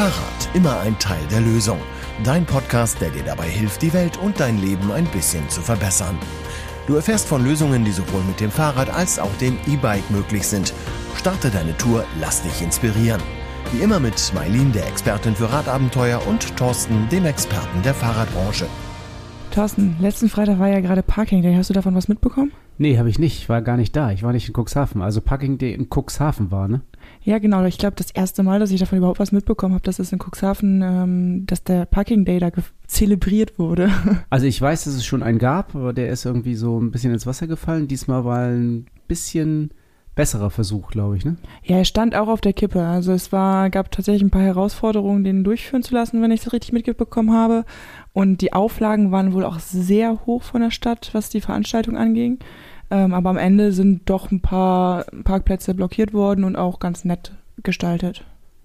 Fahrrad, immer ein Teil der Lösung. Dein Podcast, der dir dabei hilft, die Welt und dein Leben ein bisschen zu verbessern. Du erfährst von Lösungen, die sowohl mit dem Fahrrad als auch dem E-Bike möglich sind. Starte deine Tour, lass dich inspirieren. Wie immer mit Mailin, der Expertin für Radabenteuer, und Thorsten, dem Experten der Fahrradbranche. Thorsten, letzten Freitag war ja gerade Parking Day. Hast du davon was mitbekommen? Nee, habe ich nicht. Ich war gar nicht da. Ich war nicht in Cuxhaven. Also Parking Day in Cuxhaven war, ne? Ja, genau. Ich glaube, das erste Mal, dass ich davon überhaupt was mitbekommen habe, dass es in Cuxhaven, ähm, dass der Parking Day da zelebriert wurde. Also ich weiß, dass es schon einen gab, aber der ist irgendwie so ein bisschen ins Wasser gefallen. Diesmal war ein bisschen besserer Versuch, glaube ich, ne? Ja, er stand auch auf der Kippe. Also es war, gab tatsächlich ein paar Herausforderungen, den durchführen zu lassen, wenn ich das richtig mitbekommen habe. Und die Auflagen waren wohl auch sehr hoch von der Stadt, was die Veranstaltung anging. Ähm, aber am Ende sind doch ein paar Parkplätze blockiert worden und auch ganz nett gestaltet.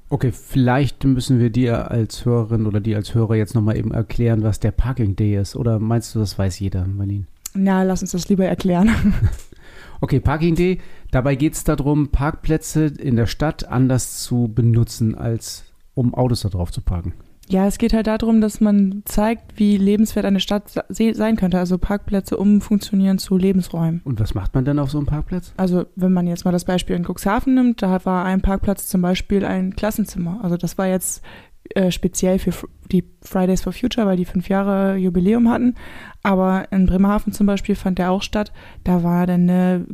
Okay, vielleicht müssen wir dir als Hörerin oder dir als Hörer jetzt nochmal eben erklären, was der Parking Day ist. Oder meinst du, das weiß jeder, Marlene? Ja, lass uns das lieber erklären. okay, Parking Day. Dabei geht es darum, Parkplätze in der Stadt anders zu benutzen, als um Autos da drauf zu parken. Ja, es geht halt darum, dass man zeigt, wie lebenswert eine Stadt sein könnte. Also Parkplätze umfunktionieren zu Lebensräumen. Und was macht man dann auf so einem Parkplatz? Also wenn man jetzt mal das Beispiel in Cuxhaven nimmt, da war ein Parkplatz zum Beispiel ein Klassenzimmer. Also das war jetzt äh, speziell für die Fridays for Future, weil die fünf Jahre Jubiläum hatten. Aber in Bremerhaven zum Beispiel fand der auch statt. Da war dann eine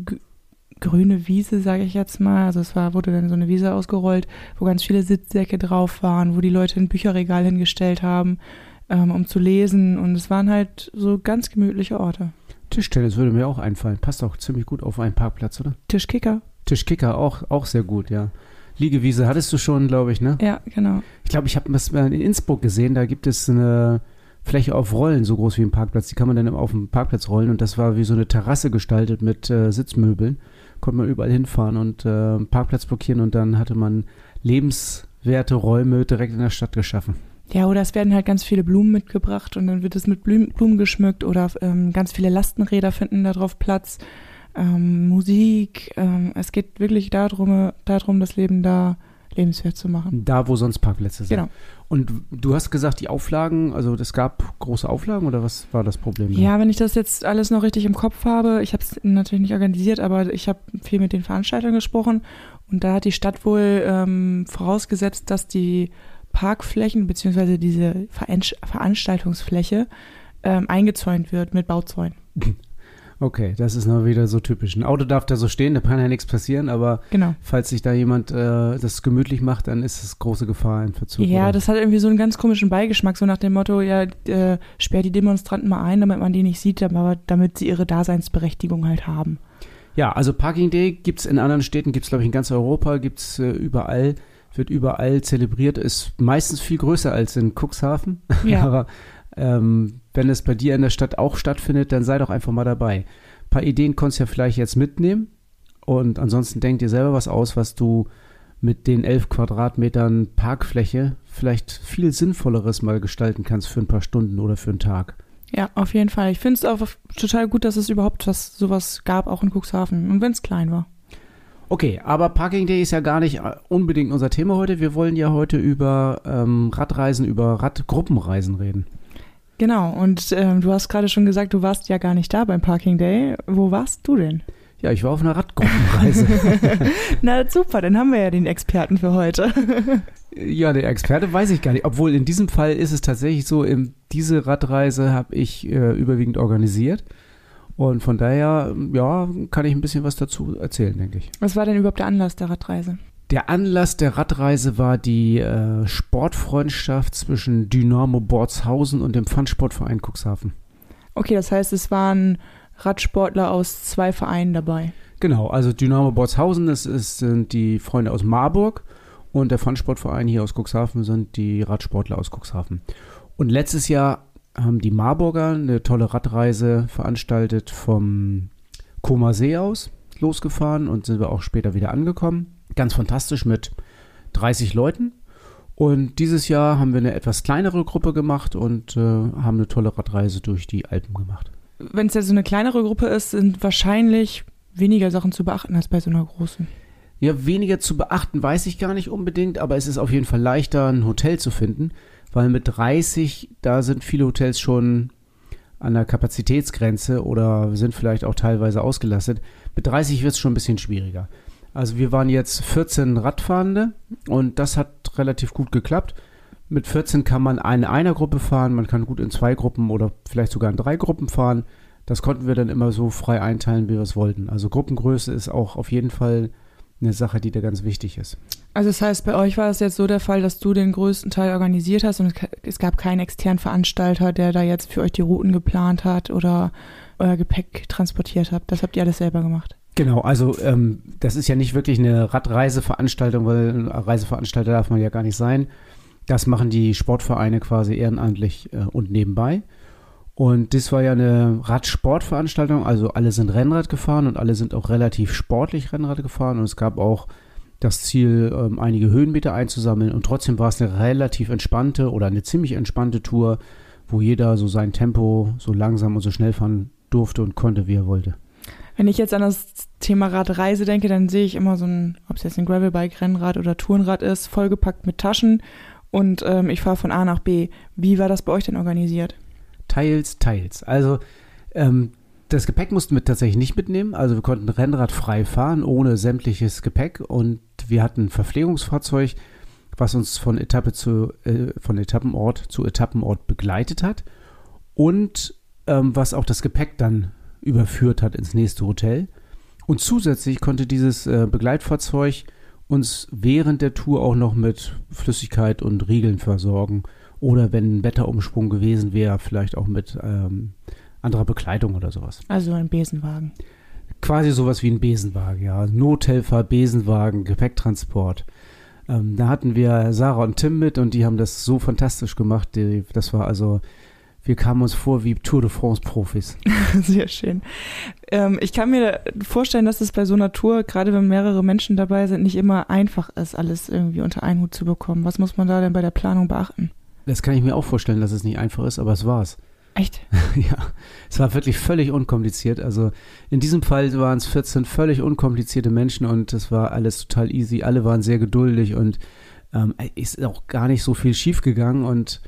grüne Wiese, sage ich jetzt mal. Also es war, wurde dann so eine Wiese ausgerollt, wo ganz viele Sitzsäcke drauf waren, wo die Leute ein Bücherregal hingestellt haben, ähm, um zu lesen. Und es waren halt so ganz gemütliche Orte. Tischtennis würde mir auch einfallen. Passt auch ziemlich gut auf einen Parkplatz, oder? Tischkicker. Tischkicker, auch, auch sehr gut, ja. Liegewiese hattest du schon, glaube ich, ne? Ja, genau. Ich glaube, ich habe das in Innsbruck gesehen. Da gibt es eine Fläche auf Rollen, so groß wie ein Parkplatz. Die kann man dann auf dem Parkplatz rollen. Und das war wie so eine Terrasse gestaltet mit äh, Sitzmöbeln konnte man überall hinfahren und äh, Parkplatz blockieren und dann hatte man lebenswerte Räume direkt in der Stadt geschaffen. Ja, oder es werden halt ganz viele Blumen mitgebracht und dann wird es mit Blumen, geschmückt oder ähm, ganz viele Lastenräder finden darauf Platz. Ähm, Musik. Ähm, es geht wirklich darum, darum, das Leben da lebenswert zu machen. Da, wo sonst Parkplätze sind. Genau. Und du hast gesagt, die Auflagen, also es gab große Auflagen oder was war das Problem? Ja, wenn ich das jetzt alles noch richtig im Kopf habe, ich habe es natürlich nicht organisiert, aber ich habe viel mit den Veranstaltern gesprochen und da hat die Stadt wohl ähm, vorausgesetzt, dass die Parkflächen bzw. diese Veranstaltungsfläche ähm, eingezäunt wird mit Bauzäunen. Okay, das ist noch wieder so typisch. Ein Auto darf da so stehen, da kann ja nichts passieren, aber genau. falls sich da jemand äh, das gemütlich macht, dann ist es große Gefahr in Verzug. Ja, oder? das hat irgendwie so einen ganz komischen Beigeschmack, so nach dem Motto, ja, äh, sperr die Demonstranten mal ein, damit man die nicht sieht, aber damit sie ihre Daseinsberechtigung halt haben. Ja, also Parking Day gibt es in anderen Städten, gibt es glaube ich in ganz Europa, gibt es äh, überall, wird überall zelebriert, ist meistens viel größer als in Cuxhaven, ja. aber ähm, wenn es bei dir in der Stadt auch stattfindet, dann sei doch einfach mal dabei. Ein paar Ideen konntest du ja vielleicht jetzt mitnehmen. Und ansonsten denk dir selber was aus, was du mit den elf Quadratmetern Parkfläche vielleicht viel Sinnvolleres mal gestalten kannst für ein paar Stunden oder für einen Tag. Ja, auf jeden Fall. Ich finde es auch total gut, dass es überhaupt was, sowas gab, auch in Cuxhaven. Und wenn es klein war. Okay, aber Parking Day ist ja gar nicht unbedingt unser Thema heute. Wir wollen ja heute über ähm, Radreisen, über Radgruppenreisen reden. Genau, und ähm, du hast gerade schon gesagt, du warst ja gar nicht da beim Parking Day. Wo warst du denn? Ja, ich war auf einer Radgruppenreise. Na super, dann haben wir ja den Experten für heute. ja, der Experte weiß ich gar nicht. Obwohl in diesem Fall ist es tatsächlich so, in diese Radreise habe ich äh, überwiegend organisiert. Und von daher, ja, kann ich ein bisschen was dazu erzählen, denke ich. Was war denn überhaupt der Anlass der Radreise? Der Anlass der Radreise war die äh, Sportfreundschaft zwischen Dynamo Bordshausen und dem Pfandsportverein Cuxhaven. Okay, das heißt, es waren Radsportler aus zwei Vereinen dabei. Genau, also Dynamo Bordshausen das ist, sind die Freunde aus Marburg und der Pfandsportverein hier aus Cuxhaven sind die Radsportler aus Cuxhaven. Und letztes Jahr haben die Marburger eine tolle Radreise veranstaltet vom Koma See aus losgefahren und sind wir auch später wieder angekommen ganz fantastisch mit 30 Leuten. Und dieses Jahr haben wir eine etwas kleinere Gruppe gemacht und äh, haben eine tolle Radreise durch die Alpen gemacht. Wenn es ja so eine kleinere Gruppe ist, sind wahrscheinlich weniger Sachen zu beachten als bei so einer großen. Ja, weniger zu beachten weiß ich gar nicht unbedingt, aber es ist auf jeden Fall leichter, ein Hotel zu finden, weil mit 30, da sind viele Hotels schon an der Kapazitätsgrenze oder sind vielleicht auch teilweise ausgelastet. Mit 30 wird es schon ein bisschen schwieriger. Also wir waren jetzt 14 Radfahrende und das hat relativ gut geklappt. Mit 14 kann man in einer Gruppe fahren, man kann gut in zwei Gruppen oder vielleicht sogar in drei Gruppen fahren. Das konnten wir dann immer so frei einteilen, wie wir es wollten. Also Gruppengröße ist auch auf jeden Fall eine Sache, die da ganz wichtig ist. Also das heißt, bei euch war es jetzt so der Fall, dass du den größten Teil organisiert hast und es gab keinen externen Veranstalter, der da jetzt für euch die Routen geplant hat oder euer Gepäck transportiert hat. Das habt ihr alles selber gemacht. Genau, also ähm, das ist ja nicht wirklich eine Radreiseveranstaltung, weil Reiseveranstalter darf man ja gar nicht sein. Das machen die Sportvereine quasi ehrenamtlich äh, und nebenbei. Und das war ja eine Radsportveranstaltung, also alle sind Rennrad gefahren und alle sind auch relativ sportlich Rennrad gefahren und es gab auch das Ziel, ähm, einige Höhenmeter einzusammeln und trotzdem war es eine relativ entspannte oder eine ziemlich entspannte Tour, wo jeder so sein Tempo so langsam und so schnell fahren durfte und konnte, wie er wollte. Wenn ich jetzt an das Thema Radreise denke, dann sehe ich immer so ein, ob es jetzt ein Gravelbike, Rennrad oder Tourenrad ist, vollgepackt mit Taschen und ähm, ich fahre von A nach B. Wie war das bei euch denn organisiert? Teils, teils. Also ähm, das Gepäck mussten wir tatsächlich nicht mitnehmen. Also wir konnten Rennrad frei fahren, ohne sämtliches Gepäck. Und wir hatten ein Verpflegungsfahrzeug, was uns von Etappe zu, äh, von Etappenort zu Etappenort begleitet hat. Und ähm, was auch das Gepäck dann überführt hat ins nächste Hotel. Und zusätzlich konnte dieses äh, Begleitfahrzeug uns während der Tour auch noch mit Flüssigkeit und Riegeln versorgen. Oder wenn ein Wetterumsprung gewesen wäre, vielleicht auch mit ähm, anderer Bekleidung oder sowas. Also ein Besenwagen. Quasi sowas wie ein Besenwagen, ja. Nothelfer, Besenwagen, Gepäcktransport. Ähm, da hatten wir Sarah und Tim mit und die haben das so fantastisch gemacht. Die, das war also, wir kamen uns vor wie Tour de France-Profis. Sehr schön. Ähm, ich kann mir vorstellen, dass es bei so einer Tour, gerade wenn mehrere Menschen dabei sind, nicht immer einfach ist, alles irgendwie unter einen Hut zu bekommen. Was muss man da denn bei der Planung beachten? Das kann ich mir auch vorstellen, dass es nicht einfach ist, aber es war's. Echt? ja, es war wirklich völlig unkompliziert. Also in diesem Fall waren es 14 völlig unkomplizierte Menschen und es war alles total easy. Alle waren sehr geduldig und ähm, ist auch gar nicht so viel schiefgegangen und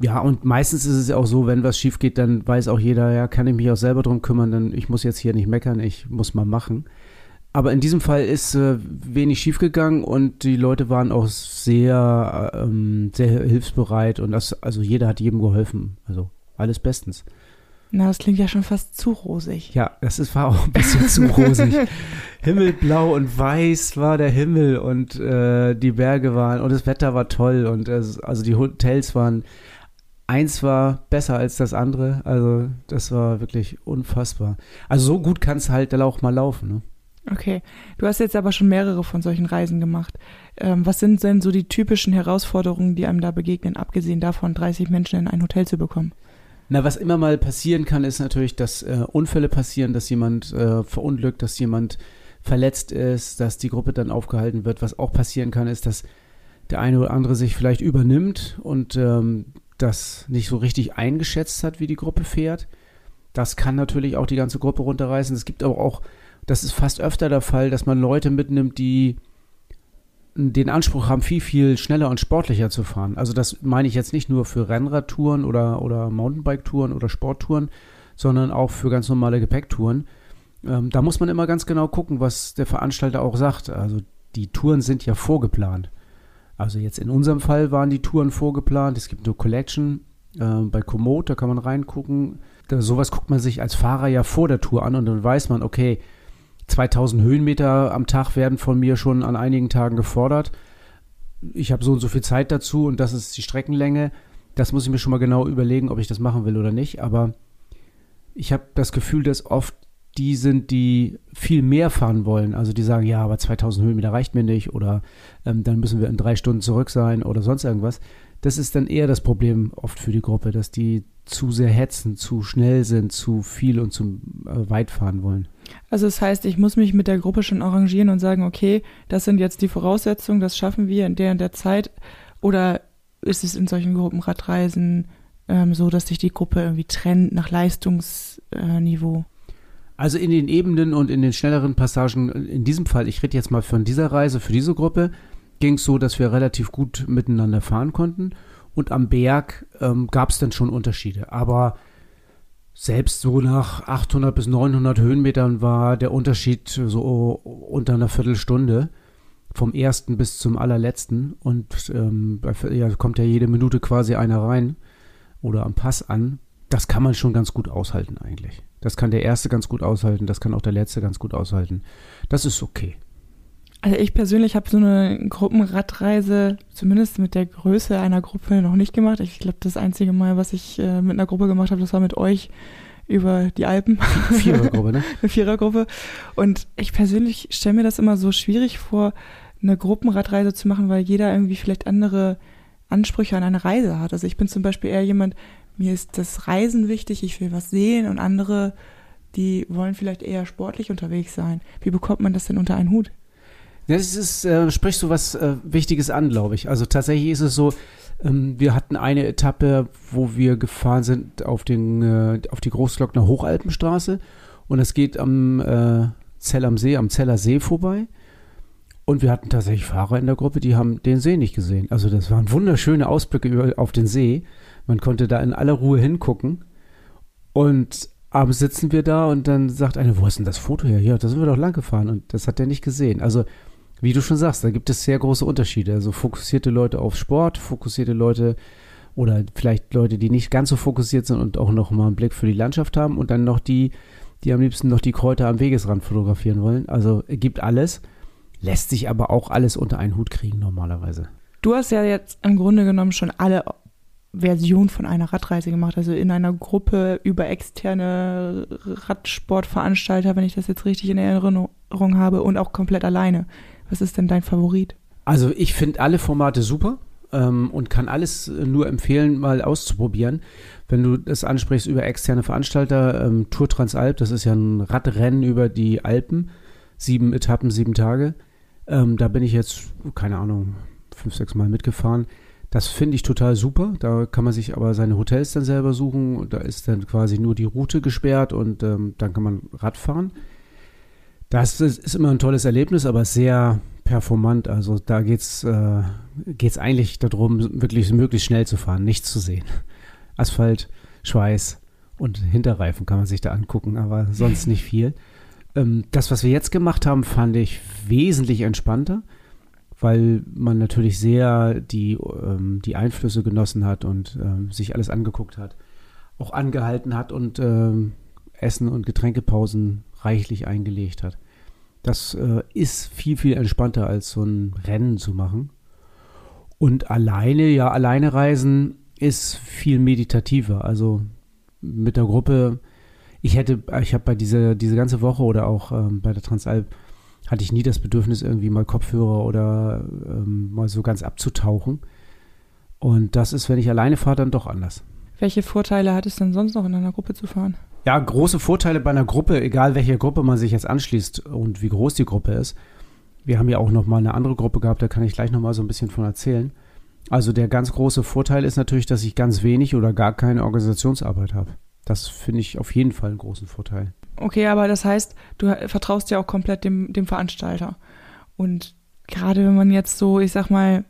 ja, und meistens ist es ja auch so, wenn was schief geht, dann weiß auch jeder, ja, kann ich mich auch selber drum kümmern, denn ich muss jetzt hier nicht meckern, ich muss mal machen. Aber in diesem Fall ist äh, wenig schiefgegangen und die Leute waren auch sehr, ähm, sehr hilfsbereit und das, also jeder hat jedem geholfen. Also alles bestens. Na, das klingt ja schon fast zu rosig. Ja, das ist, war auch ein bisschen zu rosig. Himmelblau und weiß war der Himmel und äh, die Berge waren und das Wetter war toll und äh, also die Hotels waren, eins war besser als das andere. Also das war wirklich unfassbar. Also so gut kann es halt dann auch mal laufen. Ne? Okay, du hast jetzt aber schon mehrere von solchen Reisen gemacht. Ähm, was sind denn so die typischen Herausforderungen, die einem da begegnen, abgesehen davon, 30 Menschen in ein Hotel zu bekommen? Na, was immer mal passieren kann, ist natürlich, dass äh, Unfälle passieren, dass jemand äh, verunglückt, dass jemand verletzt ist, dass die Gruppe dann aufgehalten wird. Was auch passieren kann, ist, dass der eine oder andere sich vielleicht übernimmt und ähm, das nicht so richtig eingeschätzt hat, wie die Gruppe fährt. Das kann natürlich auch die ganze Gruppe runterreißen. Es gibt aber auch das ist fast öfter der Fall, dass man Leute mitnimmt, die den Anspruch haben, viel, viel schneller und sportlicher zu fahren. Also das meine ich jetzt nicht nur für Rennradtouren oder, oder Mountainbike-Touren oder Sporttouren, sondern auch für ganz normale Gepäcktouren. Ähm, da muss man immer ganz genau gucken, was der Veranstalter auch sagt. Also die Touren sind ja vorgeplant. Also jetzt in unserem Fall waren die Touren vorgeplant. Es gibt eine Collection äh, bei Komoot, da kann man reingucken. Da, sowas guckt man sich als Fahrer ja vor der Tour an und dann weiß man, okay, 2000 Höhenmeter am Tag werden von mir schon an einigen Tagen gefordert. Ich habe so und so viel Zeit dazu und das ist die Streckenlänge. Das muss ich mir schon mal genau überlegen, ob ich das machen will oder nicht. Aber ich habe das Gefühl, dass oft die sind, die viel mehr fahren wollen. Also die sagen, ja, aber 2000 Höhenmeter reicht mir nicht oder ähm, dann müssen wir in drei Stunden zurück sein oder sonst irgendwas. Das ist dann eher das Problem oft für die Gruppe, dass die zu sehr hetzen, zu schnell sind, zu viel und zu äh, weit fahren wollen. Also das heißt, ich muss mich mit der Gruppe schon arrangieren und sagen, okay, das sind jetzt die Voraussetzungen, das schaffen wir in der und der Zeit. Oder ist es in solchen Gruppenradreisen ähm, so, dass sich die Gruppe irgendwie trennt nach Leistungsniveau? Also in den Ebenen und in den schnelleren Passagen, in diesem Fall, ich rede jetzt mal von dieser Reise, für diese Gruppe, ging es so, dass wir relativ gut miteinander fahren konnten. Und am Berg ähm, gab es dann schon Unterschiede. Aber selbst so nach 800 bis 900 Höhenmetern war der Unterschied so unter einer Viertelstunde vom ersten bis zum allerletzten. Und ähm, ja, kommt ja jede Minute quasi einer rein oder am Pass an. Das kann man schon ganz gut aushalten eigentlich. Das kann der erste ganz gut aushalten, das kann auch der letzte ganz gut aushalten. Das ist okay. Also ich persönlich habe so eine Gruppenradreise, zumindest mit der Größe einer Gruppe, noch nicht gemacht. Ich glaube, das einzige Mal, was ich äh, mit einer Gruppe gemacht habe, das war mit euch über die Alpen. Vierergruppe, ne? eine Vierergruppe. Und ich persönlich stelle mir das immer so schwierig vor, eine Gruppenradreise zu machen, weil jeder irgendwie vielleicht andere Ansprüche an eine Reise hat. Also ich bin zum Beispiel eher jemand, mir ist das Reisen wichtig, ich will was sehen und andere, die wollen vielleicht eher sportlich unterwegs sein. Wie bekommt man das denn unter einen Hut? Das ist, äh, sprichst du was äh, Wichtiges an, glaube ich. Also tatsächlich ist es so, ähm, wir hatten eine Etappe, wo wir gefahren sind auf, den, äh, auf die Großglockner Hochalpenstraße und es geht am äh, Zell am See, am Zeller See vorbei. Und wir hatten tatsächlich Fahrer in der Gruppe, die haben den See nicht gesehen. Also das waren wunderschöne Ausblicke über, auf den See. Man konnte da in aller Ruhe hingucken. Und abends sitzen wir da und dann sagt einer, wo ist denn das Foto her? Ja, da sind wir doch lang gefahren und das hat er nicht gesehen. Also, wie du schon sagst, da gibt es sehr große Unterschiede. Also fokussierte Leute auf Sport, fokussierte Leute oder vielleicht Leute, die nicht ganz so fokussiert sind und auch noch mal einen Blick für die Landschaft haben und dann noch die, die am liebsten noch die Kräuter am Wegesrand fotografieren wollen. Also gibt alles, lässt sich aber auch alles unter einen Hut kriegen normalerweise. Du hast ja jetzt im Grunde genommen schon alle Version von einer Radreise gemacht, also in einer Gruppe über externe Radsportveranstalter, wenn ich das jetzt richtig in Erinnerung habe, und auch komplett alleine. Was ist denn dein Favorit? Also ich finde alle Formate super ähm, und kann alles nur empfehlen, mal auszuprobieren. Wenn du das ansprichst über externe Veranstalter, ähm, Tour Transalp, das ist ja ein Radrennen über die Alpen, sieben Etappen, sieben Tage. Ähm, da bin ich jetzt, keine Ahnung, fünf, sechs Mal mitgefahren das finde ich total super. Da kann man sich aber seine Hotels dann selber suchen. Da ist dann quasi nur die Route gesperrt und ähm, dann kann man Rad fahren. Das ist immer ein tolles Erlebnis, aber sehr performant. Also da geht es äh, eigentlich darum, wirklich möglichst schnell zu fahren, nichts zu sehen. Asphalt, Schweiß und Hinterreifen kann man sich da angucken, aber sonst nicht viel. Ähm, das, was wir jetzt gemacht haben, fand ich wesentlich entspannter weil man natürlich sehr die, ähm, die Einflüsse genossen hat und ähm, sich alles angeguckt hat, auch angehalten hat und ähm, Essen- und Getränkepausen reichlich eingelegt hat. Das äh, ist viel, viel entspannter als so ein Rennen zu machen. Und alleine, ja, alleine reisen ist viel meditativer. Also mit der Gruppe, ich hätte, ich habe bei dieser diese ganze Woche oder auch ähm, bei der Transalp hatte ich nie das Bedürfnis, irgendwie mal Kopfhörer oder ähm, mal so ganz abzutauchen. Und das ist, wenn ich alleine fahre, dann doch anders. Welche Vorteile hat es denn sonst noch in einer Gruppe zu fahren? Ja, große Vorteile bei einer Gruppe, egal welche Gruppe man sich jetzt anschließt und wie groß die Gruppe ist. Wir haben ja auch noch mal eine andere Gruppe gehabt, da kann ich gleich noch mal so ein bisschen von erzählen. Also der ganz große Vorteil ist natürlich, dass ich ganz wenig oder gar keine Organisationsarbeit habe. Das finde ich auf jeden Fall einen großen Vorteil. Okay, aber das heißt, du vertraust ja auch komplett dem, dem Veranstalter. Und gerade wenn man jetzt so, ich sag mal,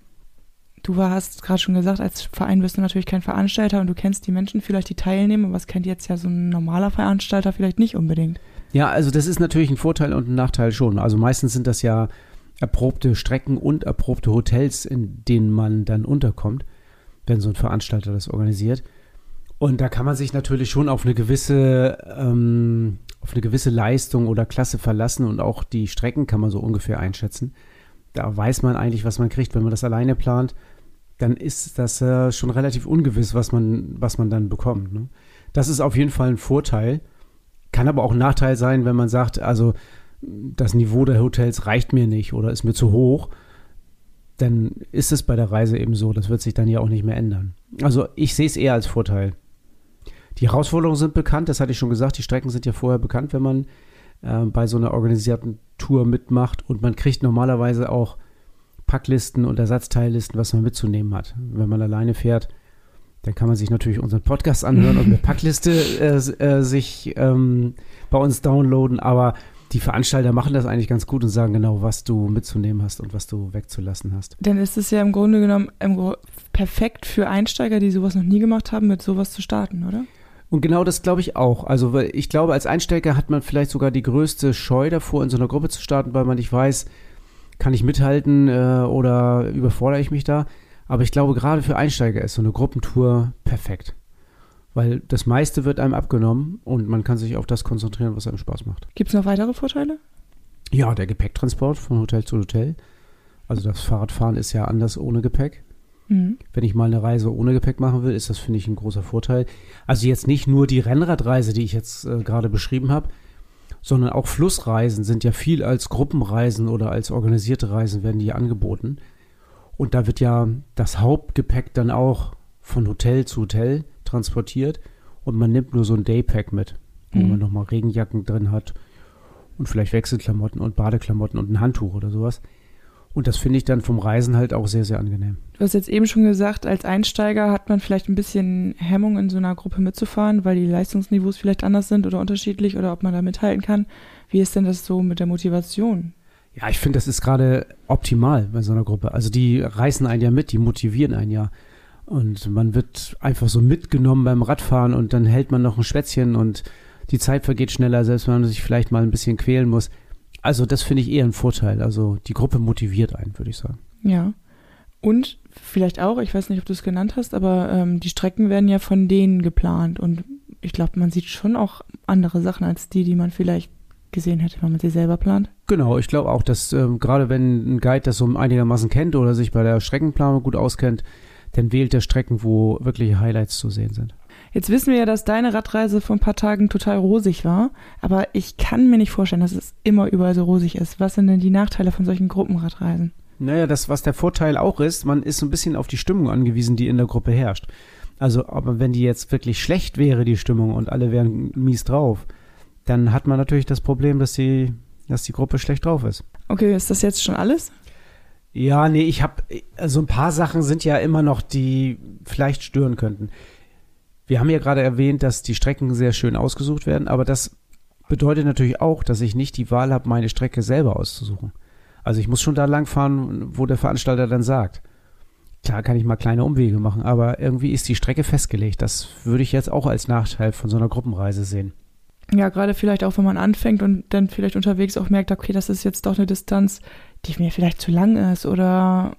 du hast gerade schon gesagt, als Verein bist du natürlich kein Veranstalter und du kennst die Menschen vielleicht, die teilnehmen, aber was kennt jetzt ja so ein normaler Veranstalter vielleicht nicht unbedingt. Ja, also das ist natürlich ein Vorteil und ein Nachteil schon. Also meistens sind das ja erprobte Strecken und erprobte Hotels, in denen man dann unterkommt, wenn so ein Veranstalter das organisiert. Und da kann man sich natürlich schon auf eine gewisse ähm, auf eine gewisse Leistung oder Klasse verlassen und auch die Strecken kann man so ungefähr einschätzen. Da weiß man eigentlich, was man kriegt. Wenn man das alleine plant, dann ist das äh, schon relativ ungewiss, was man, was man dann bekommt. Ne? Das ist auf jeden Fall ein Vorteil. Kann aber auch ein Nachteil sein, wenn man sagt, also das Niveau der Hotels reicht mir nicht oder ist mir zu hoch. Dann ist es bei der Reise eben so. Das wird sich dann ja auch nicht mehr ändern. Also ich sehe es eher als Vorteil. Die Herausforderungen sind bekannt, das hatte ich schon gesagt. Die Strecken sind ja vorher bekannt, wenn man äh, bei so einer organisierten Tour mitmacht. Und man kriegt normalerweise auch Packlisten und Ersatzteillisten, was man mitzunehmen hat. Wenn man alleine fährt, Dann kann man sich natürlich unseren Podcast anhören und eine Packliste äh, äh, sich ähm, bei uns downloaden. Aber die Veranstalter machen das eigentlich ganz gut und sagen genau, was du mitzunehmen hast und was du wegzulassen hast. Dann ist es ja im Grunde genommen im, perfekt für Einsteiger, die sowas noch nie gemacht haben, mit sowas zu starten, oder? Und genau das glaube ich auch. Also weil ich glaube, als Einsteiger hat man vielleicht sogar die größte Scheu davor, in so einer Gruppe zu starten, weil man nicht weiß, kann ich mithalten äh, oder überfordere ich mich da. Aber ich glaube, gerade für Einsteiger ist so eine Gruppentour perfekt. Weil das meiste wird einem abgenommen und man kann sich auf das konzentrieren, was einem Spaß macht. Gibt es noch weitere Vorteile? Ja, der Gepäcktransport von Hotel zu Hotel. Also das Fahrradfahren ist ja anders ohne Gepäck. Mhm. Wenn ich mal eine Reise ohne Gepäck machen will, ist das, finde ich, ein großer Vorteil. Also jetzt nicht nur die Rennradreise, die ich jetzt äh, gerade beschrieben habe, sondern auch Flussreisen sind ja viel als Gruppenreisen oder als organisierte Reisen werden die angeboten. Und da wird ja das Hauptgepäck dann auch von Hotel zu Hotel transportiert und man nimmt nur so ein Daypack mit, wo mhm. man nochmal Regenjacken drin hat und vielleicht Wechselklamotten und Badeklamotten und ein Handtuch oder sowas. Und das finde ich dann vom Reisen halt auch sehr, sehr angenehm. Du hast jetzt eben schon gesagt, als Einsteiger hat man vielleicht ein bisschen Hemmung, in so einer Gruppe mitzufahren, weil die Leistungsniveaus vielleicht anders sind oder unterschiedlich oder ob man da mithalten kann. Wie ist denn das so mit der Motivation? Ja, ich finde, das ist gerade optimal bei so einer Gruppe. Also die reißen einen ja mit, die motivieren einen ja. Und man wird einfach so mitgenommen beim Radfahren und dann hält man noch ein Schwätzchen und die Zeit vergeht schneller, selbst wenn man sich vielleicht mal ein bisschen quälen muss. Also das finde ich eher ein Vorteil. Also die Gruppe motiviert einen, würde ich sagen. Ja. Und vielleicht auch, ich weiß nicht, ob du es genannt hast, aber ähm, die Strecken werden ja von denen geplant. Und ich glaube, man sieht schon auch andere Sachen als die, die man vielleicht gesehen hätte, wenn man sie selber plant. Genau, ich glaube auch, dass ähm, gerade wenn ein Guide das so einigermaßen kennt oder sich bei der Streckenplanung gut auskennt, dann wählt er Strecken, wo wirkliche Highlights zu sehen sind. Jetzt wissen wir ja, dass deine Radreise vor ein paar Tagen total rosig war, aber ich kann mir nicht vorstellen, dass es immer überall so rosig ist. Was sind denn die Nachteile von solchen Gruppenradreisen? Naja, das, was der Vorteil auch ist, man ist so ein bisschen auf die Stimmung angewiesen, die in der Gruppe herrscht. Also, aber wenn die jetzt wirklich schlecht wäre, die Stimmung, und alle wären mies drauf, dann hat man natürlich das Problem, dass die, dass die Gruppe schlecht drauf ist. Okay, ist das jetzt schon alles? Ja, nee, ich habe, also ein paar Sachen sind ja immer noch, die vielleicht stören könnten. Wir haben ja gerade erwähnt, dass die Strecken sehr schön ausgesucht werden, aber das bedeutet natürlich auch, dass ich nicht die Wahl habe, meine Strecke selber auszusuchen. Also ich muss schon da lang fahren, wo der Veranstalter dann sagt. Klar kann ich mal kleine Umwege machen, aber irgendwie ist die Strecke festgelegt. Das würde ich jetzt auch als Nachteil von so einer Gruppenreise sehen. Ja, gerade vielleicht auch, wenn man anfängt und dann vielleicht unterwegs auch merkt, okay, das ist jetzt doch eine Distanz, die mir vielleicht zu lang ist oder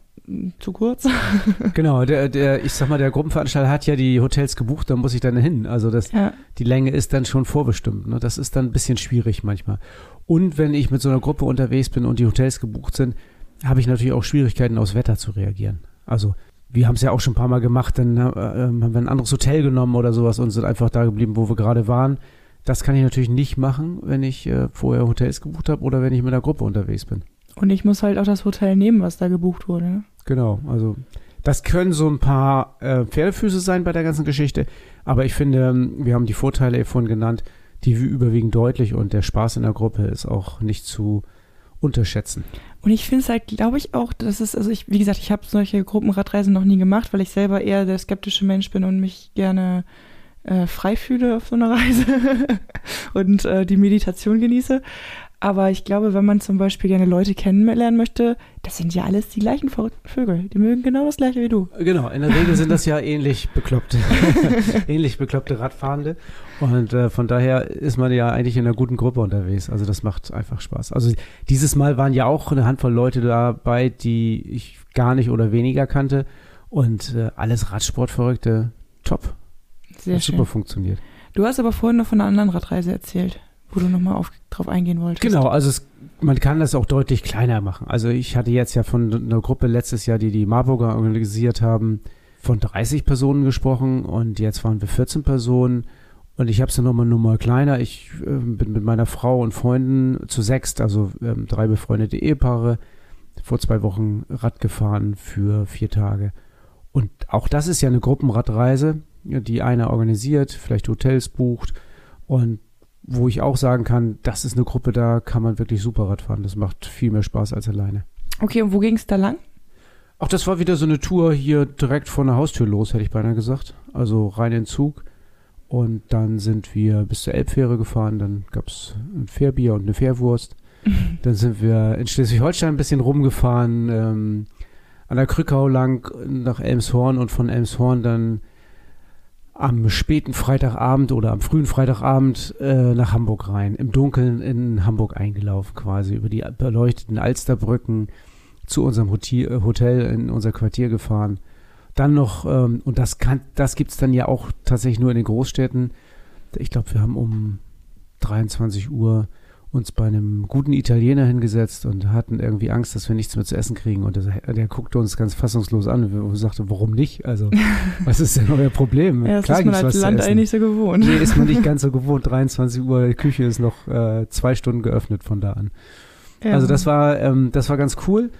zu kurz. genau, der, der, ich sag mal, der Gruppenveranstalter hat ja die Hotels gebucht, da muss ich dann hin. Also das, ja. die Länge ist dann schon vorbestimmt. Ne? Das ist dann ein bisschen schwierig manchmal. Und wenn ich mit so einer Gruppe unterwegs bin und die Hotels gebucht sind, habe ich natürlich auch Schwierigkeiten, aufs Wetter zu reagieren. Also wir haben es ja auch schon ein paar Mal gemacht, dann äh, haben wir ein anderes Hotel genommen oder sowas und sind einfach da geblieben, wo wir gerade waren. Das kann ich natürlich nicht machen, wenn ich äh, vorher Hotels gebucht habe oder wenn ich mit einer Gruppe unterwegs bin. Und ich muss halt auch das Hotel nehmen, was da gebucht wurde. Ne? Genau, also das können so ein paar äh, Pferdefüße sein bei der ganzen Geschichte, aber ich finde, ähm, wir haben die Vorteile vorhin genannt, die überwiegen deutlich und der Spaß in der Gruppe ist auch nicht zu unterschätzen. Und ich finde es halt, glaube ich, auch, dass es, also ich, wie gesagt, ich habe solche Gruppenradreisen noch nie gemacht, weil ich selber eher der skeptische Mensch bin und mich gerne äh, frei fühle auf so einer Reise und äh, die Meditation genieße. Aber ich glaube, wenn man zum Beispiel gerne Leute kennenlernen möchte, das sind ja alles die gleichen verrückten Vögel. Die mögen genau das gleiche wie du. Genau, in der Regel sind das ja ähnlich bekloppte, ähnlich bekloppte Radfahrende. Und äh, von daher ist man ja eigentlich in einer guten Gruppe unterwegs. Also das macht einfach Spaß. Also dieses Mal waren ja auch eine Handvoll Leute dabei, die ich gar nicht oder weniger kannte. Und äh, alles Radsportverrückte, top. Sehr Hat schön. super funktioniert. Du hast aber vorhin noch von einer anderen Radreise erzählt wo du nochmal drauf eingehen wolltest. Genau, also es, man kann das auch deutlich kleiner machen. Also ich hatte jetzt ja von einer Gruppe letztes Jahr, die die Marburger organisiert haben, von 30 Personen gesprochen und jetzt waren wir 14 Personen. Und ich habe es dann nochmal nur mal kleiner. Ich äh, bin mit meiner Frau und Freunden zu sechst, also ähm, drei befreundete Ehepaare, vor zwei Wochen Rad gefahren für vier Tage. Und auch das ist ja eine Gruppenradreise, die einer organisiert, vielleicht Hotels bucht. Und wo ich auch sagen kann, das ist eine Gruppe, da kann man wirklich super Rad fahren. Das macht viel mehr Spaß als alleine. Okay, und wo ging es da lang? Auch das war wieder so eine Tour hier direkt vor der Haustür los, hätte ich beinahe gesagt. Also rein in den Zug. Und dann sind wir bis zur Elbfähre gefahren. Dann gab es ein Fährbier und eine Fährwurst. dann sind wir in Schleswig-Holstein ein bisschen rumgefahren, ähm, an der Krückau lang nach Elmshorn und von Elmshorn dann am späten Freitagabend oder am frühen Freitagabend äh, nach Hamburg rein, im Dunkeln in Hamburg eingelaufen quasi, über die beleuchteten Alsterbrücken zu unserem Hotel, Hotel in unser Quartier gefahren. Dann noch, ähm, und das kann, das gibt's dann ja auch tatsächlich nur in den Großstädten. Ich glaube, wir haben um 23 Uhr uns bei einem guten Italiener hingesetzt und hatten irgendwie Angst, dass wir nichts mehr zu essen kriegen. Und der, der guckte uns ganz fassungslos an und sagte, warum nicht? Also, was ist denn euer Problem? Ja, das Klar, ist man als Land eigentlich so gewohnt. Nee, ist man nicht ganz so gewohnt. 23 Uhr, die Küche ist noch äh, zwei Stunden geöffnet von da an. Ja. Also das war, ähm, das war ganz cool.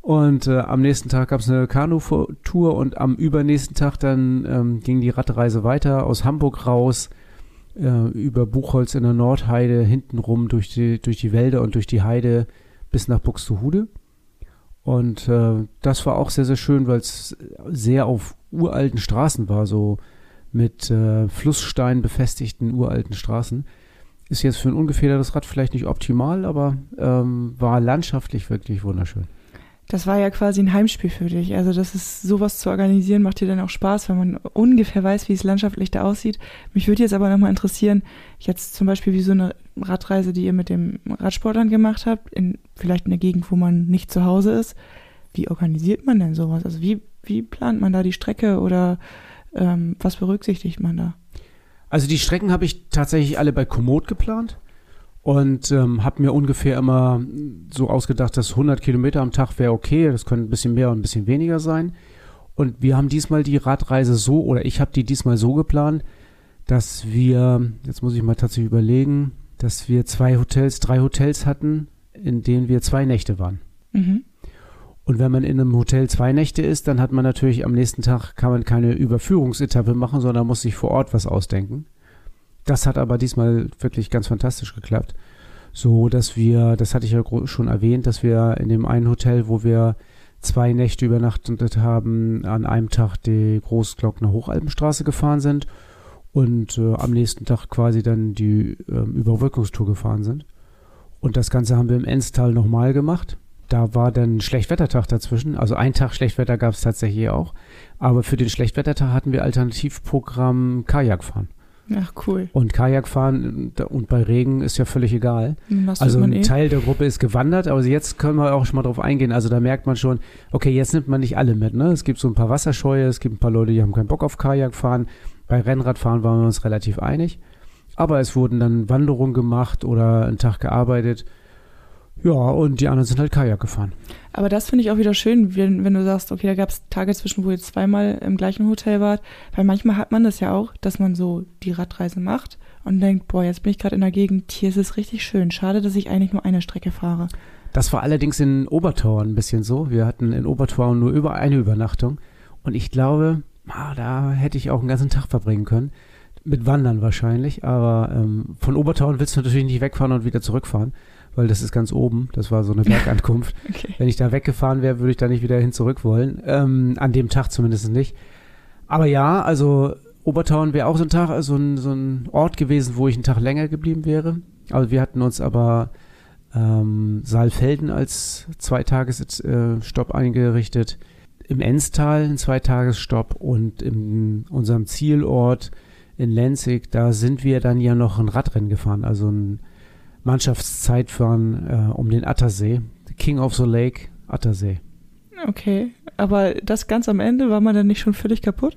Und äh, am nächsten Tag gab es eine Kanu-Tour und am übernächsten Tag dann ähm, ging die Radreise weiter aus Hamburg raus äh, über Buchholz in der Nordheide hintenrum durch die, durch die Wälder und durch die Heide bis nach Buxtehude. Und äh, das war auch sehr, sehr schön, weil es sehr auf uralten Straßen war, so mit äh, Flussstein befestigten uralten Straßen. Ist jetzt für ein ungefedertes Rad vielleicht nicht optimal, aber ähm, war landschaftlich wirklich wunderschön. Das war ja quasi ein Heimspiel für dich. Also das ist sowas zu organisieren, macht dir dann auch Spaß, wenn man ungefähr weiß, wie es landschaftlich da aussieht. Mich würde jetzt aber nochmal interessieren, jetzt zum Beispiel wie so eine Radreise, die ihr mit dem Radsportlern gemacht habt, in vielleicht in der Gegend, wo man nicht zu Hause ist. Wie organisiert man denn sowas? Also wie, wie plant man da die Strecke oder ähm, was berücksichtigt man da? Also die Strecken habe ich tatsächlich alle bei Komoot geplant und ähm, habe mir ungefähr immer so ausgedacht, dass 100 Kilometer am Tag wäre okay, das könnte ein bisschen mehr und ein bisschen weniger sein. Und wir haben diesmal die Radreise so, oder ich habe die diesmal so geplant, dass wir, jetzt muss ich mal tatsächlich überlegen, dass wir zwei Hotels, drei Hotels hatten, in denen wir zwei Nächte waren. Mhm. Und wenn man in einem Hotel zwei Nächte ist, dann hat man natürlich am nächsten Tag, kann man keine Überführungsetappe machen, sondern muss sich vor Ort was ausdenken. Das hat aber diesmal wirklich ganz fantastisch geklappt. So, dass wir, das hatte ich ja schon erwähnt, dass wir in dem einen Hotel, wo wir zwei Nächte übernachtet haben, an einem Tag die Großglockner Hochalpenstraße gefahren sind und äh, am nächsten Tag quasi dann die äh, Überbrückungstour gefahren sind. Und das Ganze haben wir im Enstal nochmal gemacht. Da war dann Schlechtwettertag dazwischen. Also ein Tag Schlechtwetter gab es tatsächlich auch. Aber für den Schlechtwettertag hatten wir Alternativprogramm Kajakfahren. Ach, cool. Und Kajakfahren und bei Regen ist ja völlig egal. Also ein eh. Teil der Gruppe ist gewandert, aber jetzt können wir auch schon mal drauf eingehen. Also da merkt man schon, okay, jetzt nimmt man nicht alle mit. Ne? Es gibt so ein paar Wasserscheue, es gibt ein paar Leute, die haben keinen Bock auf Kajakfahren. Bei Rennradfahren waren wir uns relativ einig. Aber es wurden dann Wanderungen gemacht oder einen Tag gearbeitet. Ja, und die anderen sind halt Kajak gefahren. Aber das finde ich auch wieder schön, wenn, wenn du sagst, okay, da gab es Tage zwischen, wo ihr zweimal im gleichen Hotel wart. Weil manchmal hat man das ja auch, dass man so die Radreise macht und denkt, boah, jetzt bin ich gerade in der Gegend, hier ist es richtig schön. Schade, dass ich eigentlich nur eine Strecke fahre. Das war allerdings in Obertauern ein bisschen so. Wir hatten in Obertauern nur über eine Übernachtung. Und ich glaube, ah, da hätte ich auch einen ganzen Tag verbringen können. Mit Wandern wahrscheinlich. Aber ähm, von Obertauern willst du natürlich nicht wegfahren und wieder zurückfahren weil das ist ganz oben. Das war so eine Bergankunft. okay. Wenn ich da weggefahren wäre, würde ich da nicht wieder hin zurück wollen. Ähm, an dem Tag zumindest nicht. Aber ja, also Obertauern wäre auch so ein Tag, so ein, so ein Ort gewesen, wo ich einen Tag länger geblieben wäre. Also wir hatten uns aber ähm, Saalfelden als Zweitagesstopp eingerichtet. Im Enstal ein Zweitagesstopp und in unserem Zielort in Lenzig, da sind wir dann ja noch ein Radrennen gefahren, also ein Mannschaftszeitfahren äh, um den Attersee. King of the Lake, Attersee. Okay, aber das ganz am Ende, war man dann nicht schon völlig kaputt?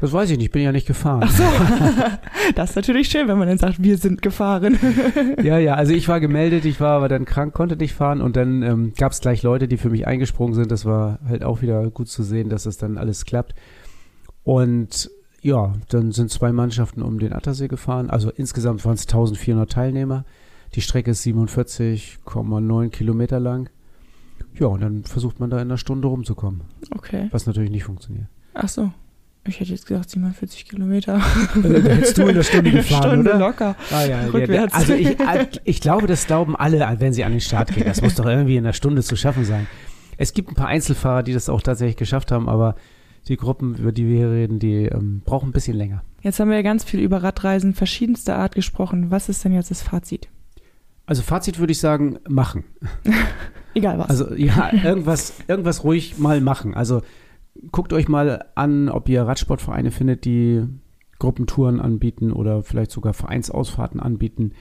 Das weiß ich nicht, bin ja nicht gefahren. Ach so. das ist natürlich schön, wenn man dann sagt, wir sind gefahren. ja, ja, also ich war gemeldet, ich war aber dann krank, konnte nicht fahren und dann ähm, gab es gleich Leute, die für mich eingesprungen sind. Das war halt auch wieder gut zu sehen, dass das dann alles klappt. Und ja, dann sind zwei Mannschaften um den Attersee gefahren. Also insgesamt waren es 1400 Teilnehmer. Die Strecke ist 47,9 Kilometer lang. Ja, und dann versucht man da in einer Stunde rumzukommen. Okay. Was natürlich nicht funktioniert. Ach so. Ich hätte jetzt gesagt 47 Kilometer. Also, da hättest du in der Stunde gefahren, Stunde oder? locker. Ah, ja, Rückwärts. Ja, also ich, ich glaube, das glauben alle, wenn sie an den Start gehen. Das muss doch irgendwie in einer Stunde zu schaffen sein. Es gibt ein paar Einzelfahrer, die das auch tatsächlich geschafft haben, aber die Gruppen, über die wir hier reden, die ähm, brauchen ein bisschen länger. Jetzt haben wir ja ganz viel über Radreisen verschiedenster Art gesprochen. Was ist denn jetzt das Fazit? Also Fazit würde ich sagen, machen. Egal was. Also ja, irgendwas, irgendwas ruhig mal machen. Also guckt euch mal an, ob ihr Radsportvereine findet, die Gruppentouren anbieten oder vielleicht sogar Vereinsausfahrten anbieten.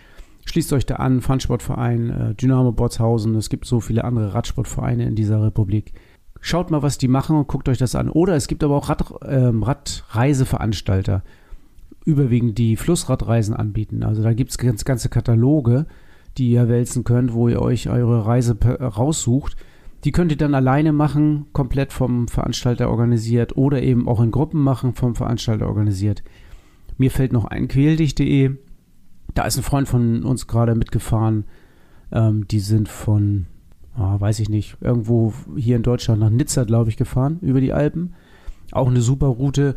Schließt euch da an, Fun-Sportverein, äh, Dynamo Botshausen, es gibt so viele andere Radsportvereine in dieser Republik. Schaut mal, was die machen und guckt euch das an. Oder es gibt aber auch Rad, ähm, Radreiseveranstalter, überwiegend die Flussradreisen anbieten. Also da gibt es ganz, ganze Kataloge, die ihr wälzen könnt, wo ihr euch eure Reise raussucht. Die könnt ihr dann alleine machen, komplett vom Veranstalter organisiert oder eben auch in Gruppen machen, vom Veranstalter organisiert. Mir fällt noch ein quäldich.de. Da ist ein Freund von uns gerade mitgefahren. Ähm, die sind von, oh, weiß ich nicht, irgendwo hier in Deutschland nach Nizza, glaube ich, gefahren, über die Alpen. Auch eine super Route.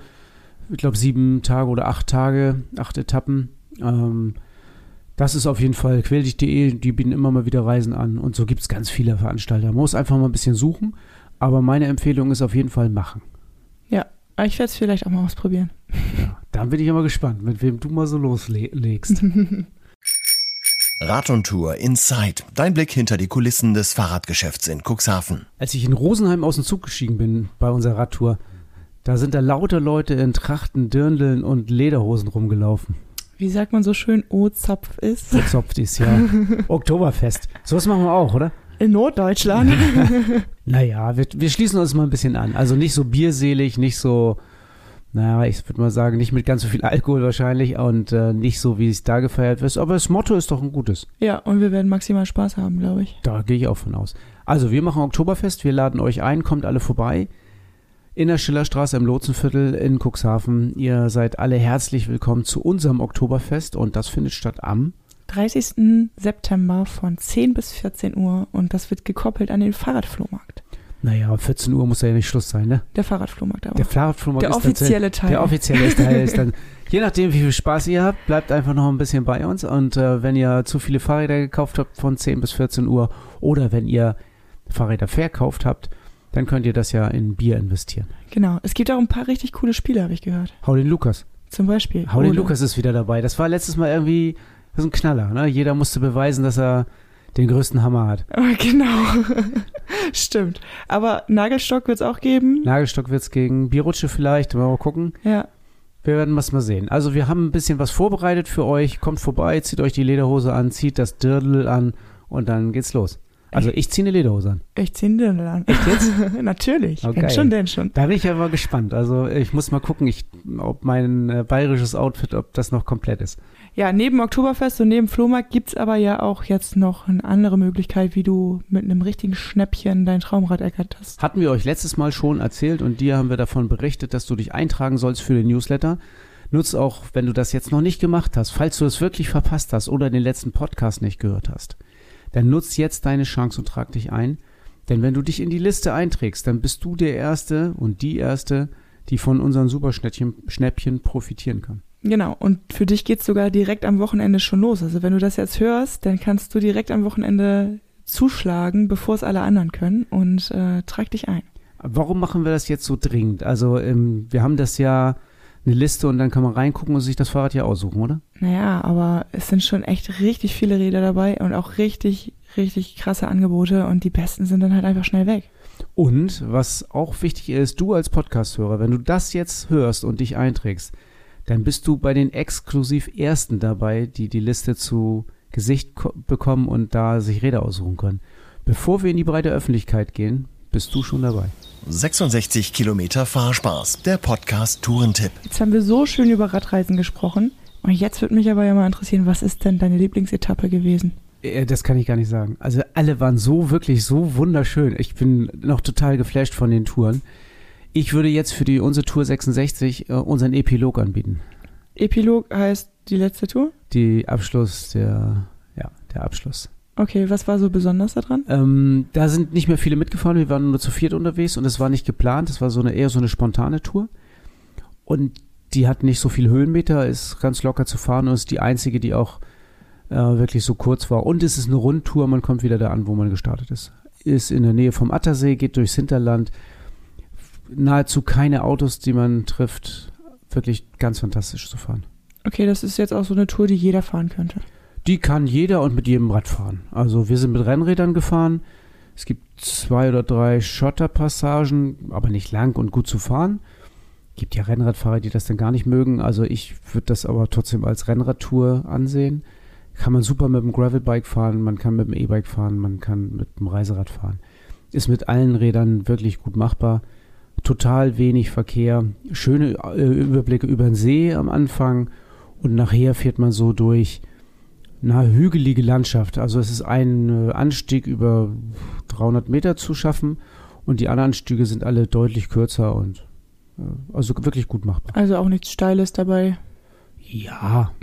Ich glaube, sieben Tage oder acht Tage, acht Etappen. Ähm, das ist auf jeden Fall quäldich.de. Die bieten immer mal wieder Reisen an. Und so gibt es ganz viele Veranstalter. Man muss einfach mal ein bisschen suchen. Aber meine Empfehlung ist auf jeden Fall machen. Ja, ich werde es vielleicht auch mal ausprobieren. Ja, dann bin ich aber gespannt, mit wem du mal so loslegst. Rad und Tour Inside. Dein Blick hinter die Kulissen des Fahrradgeschäfts in Cuxhaven. Als ich in Rosenheim aus dem Zug gestiegen bin bei unserer Radtour, da sind da lauter Leute in Trachten, Dirndeln und Lederhosen rumgelaufen. Wie sagt man so schön, O-Zapf ist? O-Zapf ist, ja. Oktoberfest. Sowas machen wir auch, oder? In Norddeutschland. naja, wir, wir schließen uns mal ein bisschen an. Also nicht so bierselig, nicht so naja, ich würde mal sagen, nicht mit ganz so viel Alkohol wahrscheinlich und äh, nicht so, wie es da gefeiert wird. Aber das Motto ist doch ein gutes. Ja, und wir werden maximal Spaß haben, glaube ich. Da gehe ich auch von aus. Also, wir machen Oktoberfest, wir laden euch ein, kommt alle vorbei. In der Schillerstraße im Lotsenviertel in Cuxhaven. Ihr seid alle herzlich willkommen zu unserem Oktoberfest und das findet statt am 30. September von 10 bis 14 Uhr und das wird gekoppelt an den Fahrradflohmarkt. Naja, 14 Uhr muss ja nicht Schluss sein, ne? Der Fahrradflohmarkt aber. Der Fahrradflohmarkt der offizielle Teil. Der offizielle Teil ist dann, je nachdem, wie viel Spaß ihr habt, bleibt einfach noch ein bisschen bei uns. Und äh, wenn ihr zu viele Fahrräder gekauft habt von 10 bis 14 Uhr oder wenn ihr Fahrräder verkauft habt, dann könnt ihr das ja in Bier investieren. Genau. Es gibt auch ein paar richtig coole Spiele, habe ich gehört. Hau den Lukas. Zum Beispiel. Hau den Lukas ist wieder dabei. Das war letztes Mal irgendwie, das ist ein Knaller, ne? Jeder musste beweisen, dass er den größten Hammer hat. Genau. Stimmt. Aber Nagelstock wird es auch geben. Nagelstock wird es gegen Bierrutsche vielleicht. Mal gucken. Ja. Wir werden was mal sehen. Also wir haben ein bisschen was vorbereitet für euch. Kommt vorbei, zieht euch die Lederhose an, zieht das Dirndl an und dann geht's los. Also ich ziehe eine Lederhose an. Ich ziehe eine Dirndl an. Echt jetzt? Natürlich. Okay. Wenn schon, denn schon. Da bin ich ja mal gespannt. Also ich muss mal gucken, ich, ob mein äh, bayerisches Outfit, ob das noch komplett ist. Ja, neben Oktoberfest und neben Flohmarkt gibt es aber ja auch jetzt noch eine andere Möglichkeit, wie du mit einem richtigen Schnäppchen dein Traumrad ergatterst. Hatten wir euch letztes Mal schon erzählt und dir haben wir davon berichtet, dass du dich eintragen sollst für den Newsletter. Nutz auch, wenn du das jetzt noch nicht gemacht hast, falls du es wirklich verpasst hast oder den letzten Podcast nicht gehört hast, dann nutz jetzt deine Chance und trag dich ein. Denn wenn du dich in die Liste einträgst, dann bist du der Erste und die Erste, die von unseren Superschnäppchen profitieren kann. Genau, und für dich geht es sogar direkt am Wochenende schon los. Also wenn du das jetzt hörst, dann kannst du direkt am Wochenende zuschlagen, bevor es alle anderen können und äh, trag dich ein. Warum machen wir das jetzt so dringend? Also ähm, wir haben das ja eine Liste und dann kann man reingucken und sich das Fahrrad ja aussuchen, oder? Naja, aber es sind schon echt richtig viele Räder dabei und auch richtig, richtig krasse Angebote und die besten sind dann halt einfach schnell weg. Und was auch wichtig ist, du als Podcast-Hörer, wenn du das jetzt hörst und dich einträgst, dann bist du bei den exklusiv Ersten dabei, die die Liste zu Gesicht bekommen und da sich Räder aussuchen können. Bevor wir in die breite Öffentlichkeit gehen, bist du schon dabei. 66 Kilometer Fahrspaß, der Podcast Tourentipp. Jetzt haben wir so schön über Radreisen gesprochen. Und jetzt würde mich aber ja mal interessieren, was ist denn deine Lieblingsetappe gewesen? Äh, das kann ich gar nicht sagen. Also alle waren so wirklich so wunderschön. Ich bin noch total geflasht von den Touren. Ich würde jetzt für die unsere Tour 66 äh, unseren Epilog anbieten. Epilog heißt die letzte Tour? Die Abschluss der, ja, der Abschluss. Okay, was war so besonders daran? Ähm, da sind nicht mehr viele mitgefahren, wir waren nur zu viert unterwegs und es war nicht geplant, es war so eine eher so eine spontane Tour. Und die hat nicht so viel Höhenmeter, ist ganz locker zu fahren und ist die einzige, die auch äh, wirklich so kurz war. Und es ist eine Rundtour, man kommt wieder da an, wo man gestartet ist. ist in der Nähe vom Attersee, geht durchs Hinterland. Nahezu keine Autos, die man trifft. Wirklich ganz fantastisch zu fahren. Okay, das ist jetzt auch so eine Tour, die jeder fahren könnte. Die kann jeder und mit jedem Rad fahren. Also wir sind mit Rennrädern gefahren. Es gibt zwei oder drei Schotterpassagen, aber nicht lang und gut zu fahren. Gibt ja Rennradfahrer, die das dann gar nicht mögen. Also ich würde das aber trotzdem als Rennradtour ansehen. Kann man super mit dem Gravelbike fahren, man kann mit dem E-Bike fahren, man kann mit dem Reiserad fahren. Ist mit allen Rädern wirklich gut machbar. Total wenig Verkehr, schöne äh, Überblicke über den See am Anfang und nachher fährt man so durch na, hügelige Landschaft. Also es ist ein äh, Anstieg über 300 Meter zu schaffen und die anderen Anstiege sind alle deutlich kürzer und äh, also wirklich gut machbar. Also auch nichts Steiles dabei. Ja.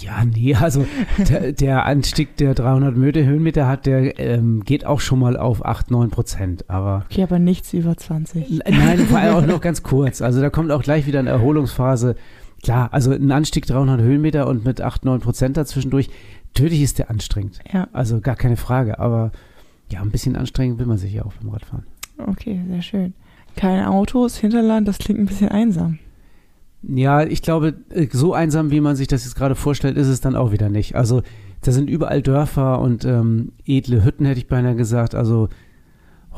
ja, nee, also der, der, Anstieg der 300 Meter Höhenmeter hat, der ähm, geht auch schon mal auf 8, 9 Prozent, aber... Okay, aber nichts über 20. Nein, vor allem auch noch ganz kurz. Also da kommt auch gleich wieder eine Erholungsphase Klar, also ein Anstieg 300 Höhenmeter und mit 8, 9 Prozent dazwischendurch, natürlich ist der anstrengend. Ja. Also gar keine Frage, aber ja, ein bisschen anstrengend will man sich ja auch beim Radfahren. Okay, sehr schön. Keine Autos, Hinterland, das klingt ein bisschen einsam. Ja, ich glaube, äh, so einsam, wie man sich das jetzt gerade vorstellt, ist es dann auch wieder nicht. Also da sind überall Dörfer und ähm, edle Hütten, hätte ich beinahe gesagt. Also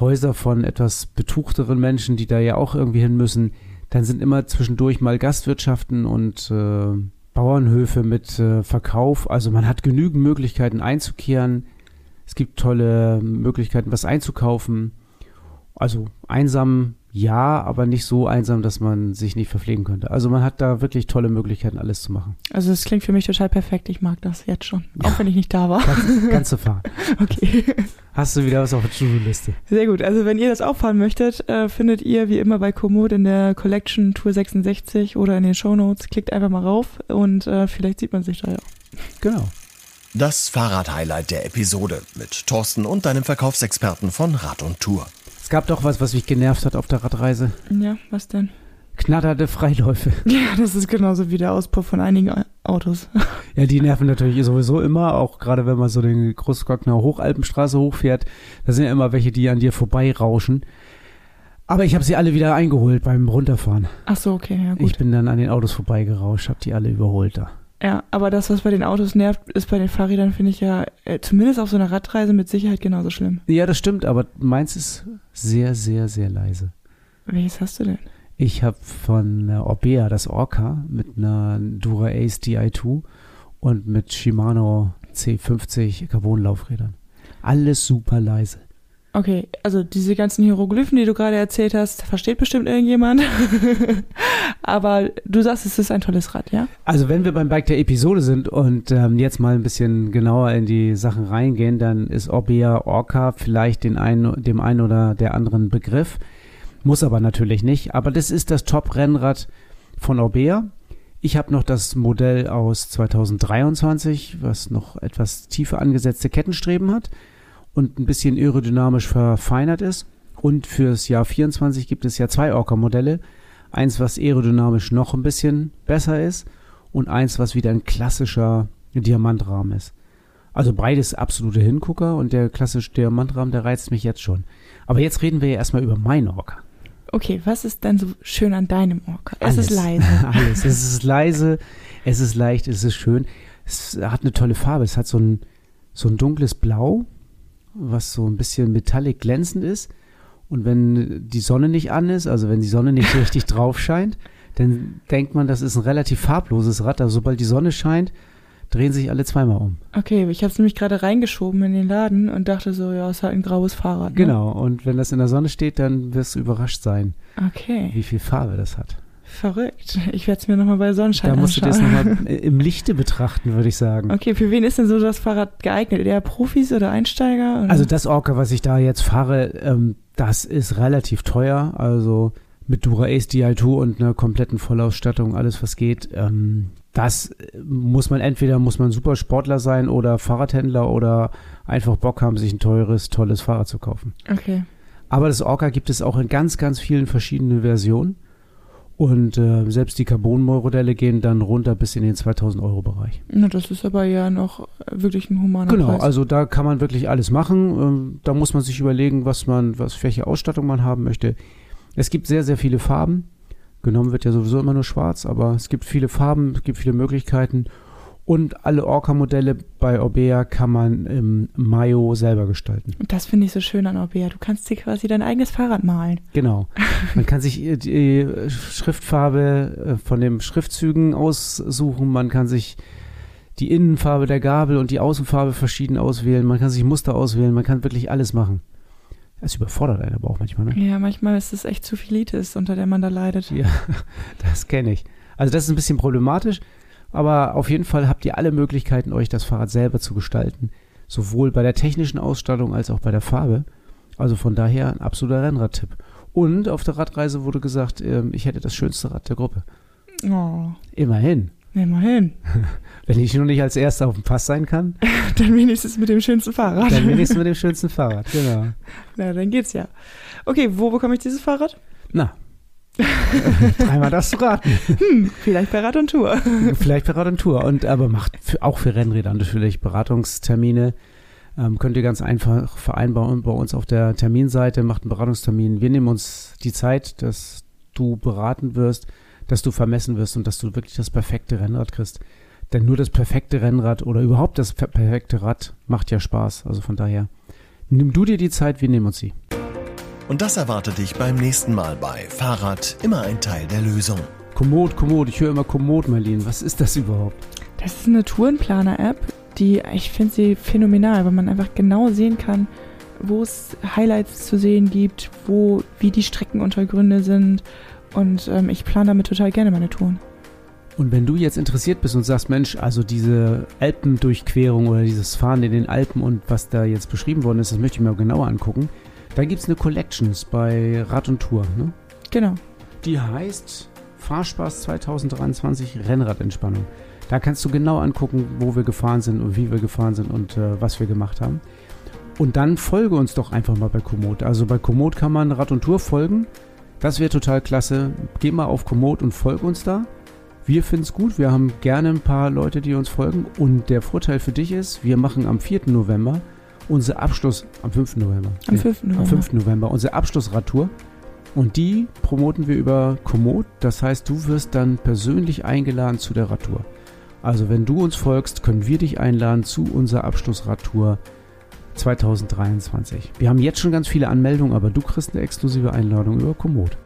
Häuser von etwas betuchteren Menschen, die da ja auch irgendwie hin müssen. Dann sind immer zwischendurch mal Gastwirtschaften und äh, Bauernhöfe mit äh, Verkauf. Also man hat genügend Möglichkeiten einzukehren. Es gibt tolle Möglichkeiten, was einzukaufen. Also einsam ja, aber nicht so einsam, dass man sich nicht verpflegen könnte. Also man hat da wirklich tolle Möglichkeiten, alles zu machen. Also das klingt für mich total perfekt. Ich mag das jetzt schon, ja. auch wenn ich nicht da war. Kannst, kannst du fahren. okay. Hast du wieder was auf der To-Do-Liste? Sehr gut. Also wenn ihr das auch fahren möchtet, äh, findet ihr wie immer bei Komoot in der Collection Tour 66 oder in den Show Notes. Klickt einfach mal rauf und äh, vielleicht sieht man sich da ja. Genau. Das Fahrrad-Highlight der Episode mit Thorsten und deinem Verkaufsexperten von Rad und Tour gab doch was, was mich genervt hat auf der Radreise. Ja, was denn? Knatternde Freiläufe. Ja, das ist genauso wie der Auspuff von einigen Autos. Ja, die nerven natürlich sowieso immer, auch gerade wenn man so den Großglockner Hochalpenstraße hochfährt. Da sind ja immer welche, die an dir vorbeirauschen. Aber ich habe sie alle wieder eingeholt beim Runterfahren. Ach so, okay, ja gut. Ich bin dann an den Autos vorbeigerauscht, habe die alle überholt da. Ja, aber das, was bei den Autos nervt, ist bei den Fahrrädern, finde ich ja, äh, zumindest auf so einer Radreise mit Sicherheit genauso schlimm. Ja, das stimmt, aber meins ist sehr, sehr, sehr leise. Welches hast du denn? Ich habe von äh, Orbea das Orca mit einer Dura Ace Di2 und mit Shimano C50 Carbon-Laufrädern. Alles super leise. Okay, also diese ganzen Hieroglyphen, die du gerade erzählt hast, versteht bestimmt irgendjemand. Aber du sagst, es ist ein tolles Rad, ja? Also wenn wir beim Bike der Episode sind und ähm, jetzt mal ein bisschen genauer in die Sachen reingehen, dann ist Orbea Orca vielleicht den einen, dem einen oder der anderen Begriff. Muss aber natürlich nicht. Aber das ist das Top-Rennrad von Orbea. Ich habe noch das Modell aus 2023, was noch etwas tiefer angesetzte Kettenstreben hat und ein bisschen aerodynamisch verfeinert ist. Und fürs Jahr 24 gibt es ja zwei Orca-Modelle. Eins, was aerodynamisch noch ein bisschen besser ist und eins, was wieder ein klassischer Diamantrahmen ist. Also beides absolute Hingucker und der klassische Diamantrahmen, der reizt mich jetzt schon. Aber jetzt reden wir ja erstmal über mein Orca. Okay, was ist denn so schön an deinem Orca? Es ist leise. Alles. Es ist leise, es ist leicht, es ist schön. Es hat eine tolle Farbe. Es hat so ein, so ein dunkles Blau was so ein bisschen metallic glänzend ist. Und wenn die Sonne nicht an ist, also wenn die Sonne nicht richtig drauf scheint, dann denkt man, das ist ein relativ farbloses Rad. Also sobald die Sonne scheint, drehen sich alle zweimal um. Okay, ich habe es nämlich gerade reingeschoben in den Laden und dachte so, ja, es ist halt ein graues Fahrrad. Ne? Genau, und wenn das in der Sonne steht, dann wirst du überrascht sein, okay. wie viel Farbe das hat. Verrückt. Ich werde es mir nochmal bei Sonnenschein Da musst anschauen. du das nochmal im Lichte betrachten, würde ich sagen. Okay, für wen ist denn so das Fahrrad geeignet? Eher Profis oder Einsteiger? Oder? Also das Orca, was ich da jetzt fahre, ähm, das ist relativ teuer. Also mit Dura Ace Di2 und einer kompletten Vollausstattung, alles was geht. Ähm, das muss man entweder muss man super Sportler sein oder Fahrradhändler oder einfach Bock haben, sich ein teures, tolles Fahrrad zu kaufen. Okay. Aber das Orca gibt es auch in ganz, ganz vielen verschiedenen Versionen. Und äh, selbst die Carbon-Modelle gehen dann runter bis in den 2000 Euro Bereich. Na, das ist aber ja noch wirklich ein humaner Genau, Preis. also da kann man wirklich alles machen. Ähm, da muss man sich überlegen, was man, was für welche Ausstattung man haben möchte. Es gibt sehr, sehr viele Farben. Genommen wird ja sowieso immer nur schwarz, aber es gibt viele Farben, es gibt viele Möglichkeiten. Und alle Orca-Modelle bei Orbea kann man im Mayo selber gestalten. Und das finde ich so schön an Orbea. Du kannst dir quasi dein eigenes Fahrrad malen. Genau. Man kann sich äh, die Schriftfarbe äh, von den Schriftzügen aussuchen. Man kann sich die Innenfarbe der Gabel und die Außenfarbe verschieden auswählen. Man kann sich Muster auswählen. Man kann wirklich alles machen. Das überfordert einen aber auch manchmal, ne? Ja, manchmal ist es echt zu viel Litis, unter der man da leidet. Ja, das kenne ich. Also das ist ein bisschen problematisch, aber auf jeden Fall habt ihr alle Möglichkeiten, euch das Fahrrad selber zu gestalten. Sowohl bei der technischen Ausstattung als auch bei der Farbe. Also von daher ein absoluter Rennradtipp. Und auf der Radreise wurde gesagt, ähm, ich hätte das schönste Rad der Gruppe. Oh, Immerhin. immerhin. Wenn ich nur nicht als Erster auf dem Pass sein kann, Dann wenigstens mit dem schönsten Fahrrad. dann wenigstens mit dem schönsten Fahrrad. Genau. Na, dann geht's ja. Okay, wo bekomme ich dieses Fahrrad? Na. Dreimal darfst du raten. Hm, vielleicht bei Rad und Tour. Vielleicht Beratung und Tour. Und aber macht für, auch für Rennräder natürlich Beratungstermine. Ähm, könnt ihr ganz einfach vereinbaren bei uns auf der Terminseite, macht einen Beratungstermin. Wir nehmen uns die Zeit, dass du beraten wirst, dass du vermessen wirst und dass du wirklich das perfekte Rennrad kriegst. Denn nur das perfekte Rennrad oder überhaupt das per- perfekte Rad macht ja Spaß. Also von daher, nimm du dir die Zeit, wir nehmen uns sie. Und das erwartet dich beim nächsten Mal bei Fahrrad immer ein Teil der Lösung. Komoot, Komoot, ich höre immer Komoot, Marlene. Was ist das überhaupt? Das ist eine Tourenplaner-App, die, ich finde sie phänomenal, weil man einfach genau sehen kann, wo es Highlights zu sehen gibt, wo, wie die Streckenuntergründe sind. Und ähm, ich plane damit total gerne meine Touren. Und wenn du jetzt interessiert bist und sagst, Mensch, also diese Alpendurchquerung oder dieses Fahren in den Alpen und was da jetzt beschrieben worden ist, das möchte ich mir auch genauer angucken, dann gibt es eine Collections bei Rad und Tour. Ne? Genau. Die heißt Fahrspaß 2023 Rennradentspannung. Da kannst du genau angucken, wo wir gefahren sind und wie wir gefahren sind und äh, was wir gemacht haben. Und dann folge uns doch einfach mal bei Komoot. Also bei Komoot kann man Rad und Tour folgen. Das wäre total klasse. Geh mal auf Komoot und folge uns da. Wir finden es gut. Wir haben gerne ein paar Leute, die uns folgen. Und der Vorteil für dich ist, wir machen am 4. November unser Abschluss, am 5. November. Am Nee, 5. November. am 5. November, unsere Abschlussradtour. Und die promoten wir über Komoot. Das heißt, du wirst dann persönlich eingeladen zu der Radtour. Also wenn du uns folgst, können wir dich einladen zu unserer Abschlussradtour 2023. Wir haben jetzt schon ganz viele Anmeldungen, aber du kriegst eine exklusive Einladung über Komoot.